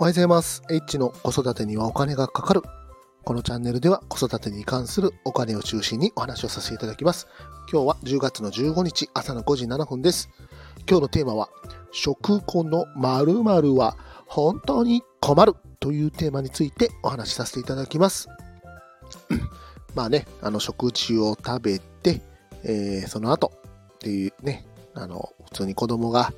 おはようございます。H の子育てにはお金がかかる。このチャンネルでは子育てに関するお金を中心にお話をさせていただきます。今日は10月の15日朝の5時7分です。今日のテーマは、食後の〇〇は本当に困るというテーマについてお話しさせていただきます。まあね、あの食事を食べて、えー、その後っていうね、あの、普通に子供が、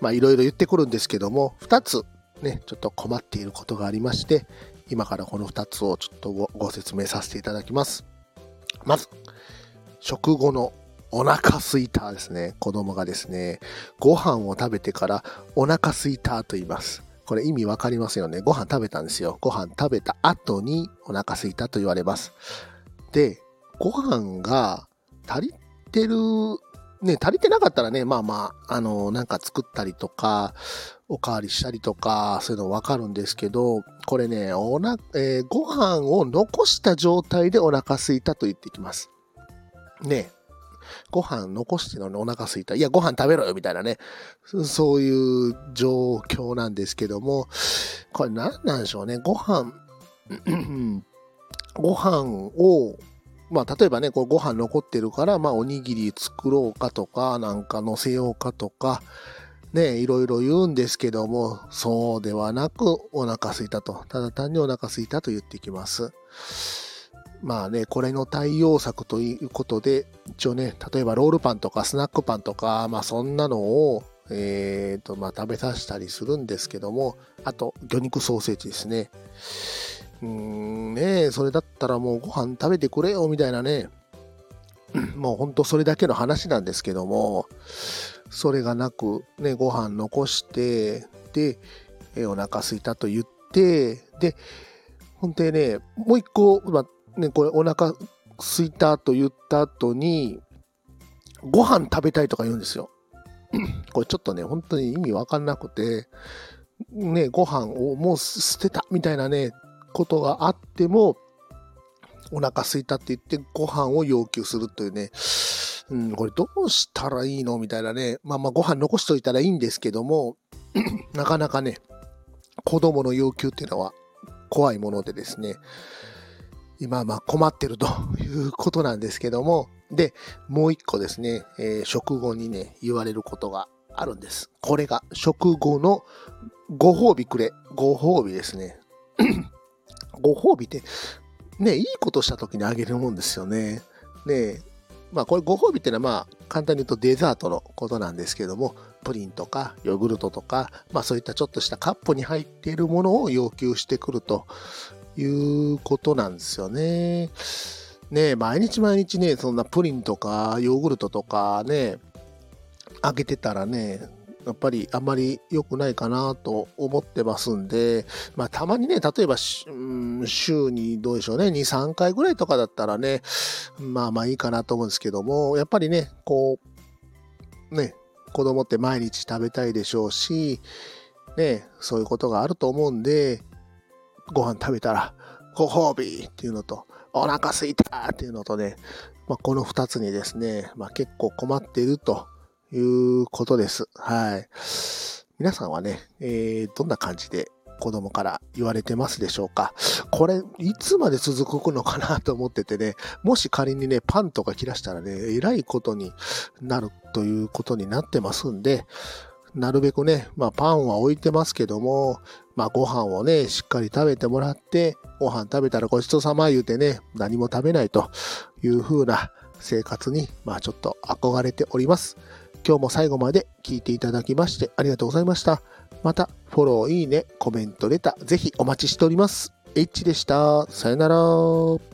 まあいろいろ言ってくるんですけども、2つね、ちょっと困っていることがありまして、今からこの2つをちょっとご説明させていただきます。まず、食後のお腹すいたですね。子供がですね、ご飯を食べてからお腹すいたと言います。これ意味わかりますよね。ご飯食べたんですよ。ご飯食べた後にお腹すいたと言われます。で、ご飯が足りてるね、足りてなかったらね、まあまあ、あの、なんか作ったりとか、おかわりしたりとか、そういうのわかるんですけど、これね、おな、えー、ご飯を残した状態でお腹すいたと言ってきます。ね、ご飯残してのにお腹すいた。いや、ご飯食べろよ、みたいなね。そういう状況なんですけども、これ何なんでしょうね。ご飯、ご飯をまあ、例えばね、こうご飯残ってるから、まあ、おにぎり作ろうかとか、なんか乗せようかとか、ね、いろいろ言うんですけども、そうではなく、お腹すいたと。ただ単にお腹すいたと言ってきます。まあね、これの対応策ということで、一応ね、例えばロールパンとかスナックパンとか、まあそんなのを、えっ、ー、と、まあ食べさせたりするんですけども、あと、魚肉ソーセージですね。うーん、ねそれだったらもうご飯食べてくれよ、みたいなね。もうほんとそれだけの話なんですけども、それがなく、ね、ご飯残して、で、えお腹すいたと言って、で、本当にね、もう一個、まあ、ね、これお腹すいたと言った後に、ご飯食べたいとか言うんですよ。これちょっとね、本当に意味わかんなくて、ね、ご飯をもう捨てたみたいなね、ことがあっても、お腹空いたって言ってご飯を要求するというね、うん、これどうしたらいいのみたいなね。まあまあご飯残しといたらいいんですけども、なかなかね、子供の要求っていうのは怖いものでですね、今まあ困ってるということなんですけども、で、もう一個ですね、えー、食後にね、言われることがあるんです。これが食後のご褒美くれ。ご褒美ですね。ご褒美って、ね、いいことした時にあげるもんですよね。ねまあこれご褒美っていうのはまあ簡単に言うとデザートのことなんですけども、プリンとかヨーグルトとか、まあそういったちょっとしたカップに入っているものを要求してくるということなんですよね。ね毎日毎日ね、そんなプリンとかヨーグルトとかね、あげてたらね、やっぱりあんまり良くないかなと思ってますんで、まあたまにね、例えば、うん、週にどうでしょうね、2、3回ぐらいとかだったらね、まあまあいいかなと思うんですけども、やっぱりね、こう、ね、子供って毎日食べたいでしょうし、ね、そういうことがあると思うんで、ご飯食べたら、ご褒美っていうのと、お腹すいたっていうのとね、まあ、この2つにですね、まあ、結構困っているということです。はい。皆さんはね、えー、どんな感じで子供から言われてますでしょうか？これ、いつまで続くのかなと思っててね、もし仮にね、パンとか切らしたらね、えらいことになるということになってますんで、なるべくね、まあパンは置いてますけども、まあご飯をね、しっかり食べてもらって、ご飯食べたらごちそうさま言うてね、何も食べないという風な生活に、まあちょっと憧れております。今日も最後まで聞いていただきましてありがとうございました。また、フォロー、いいね、コメント、レター、ぜひお待ちしております。H でした。さよなら。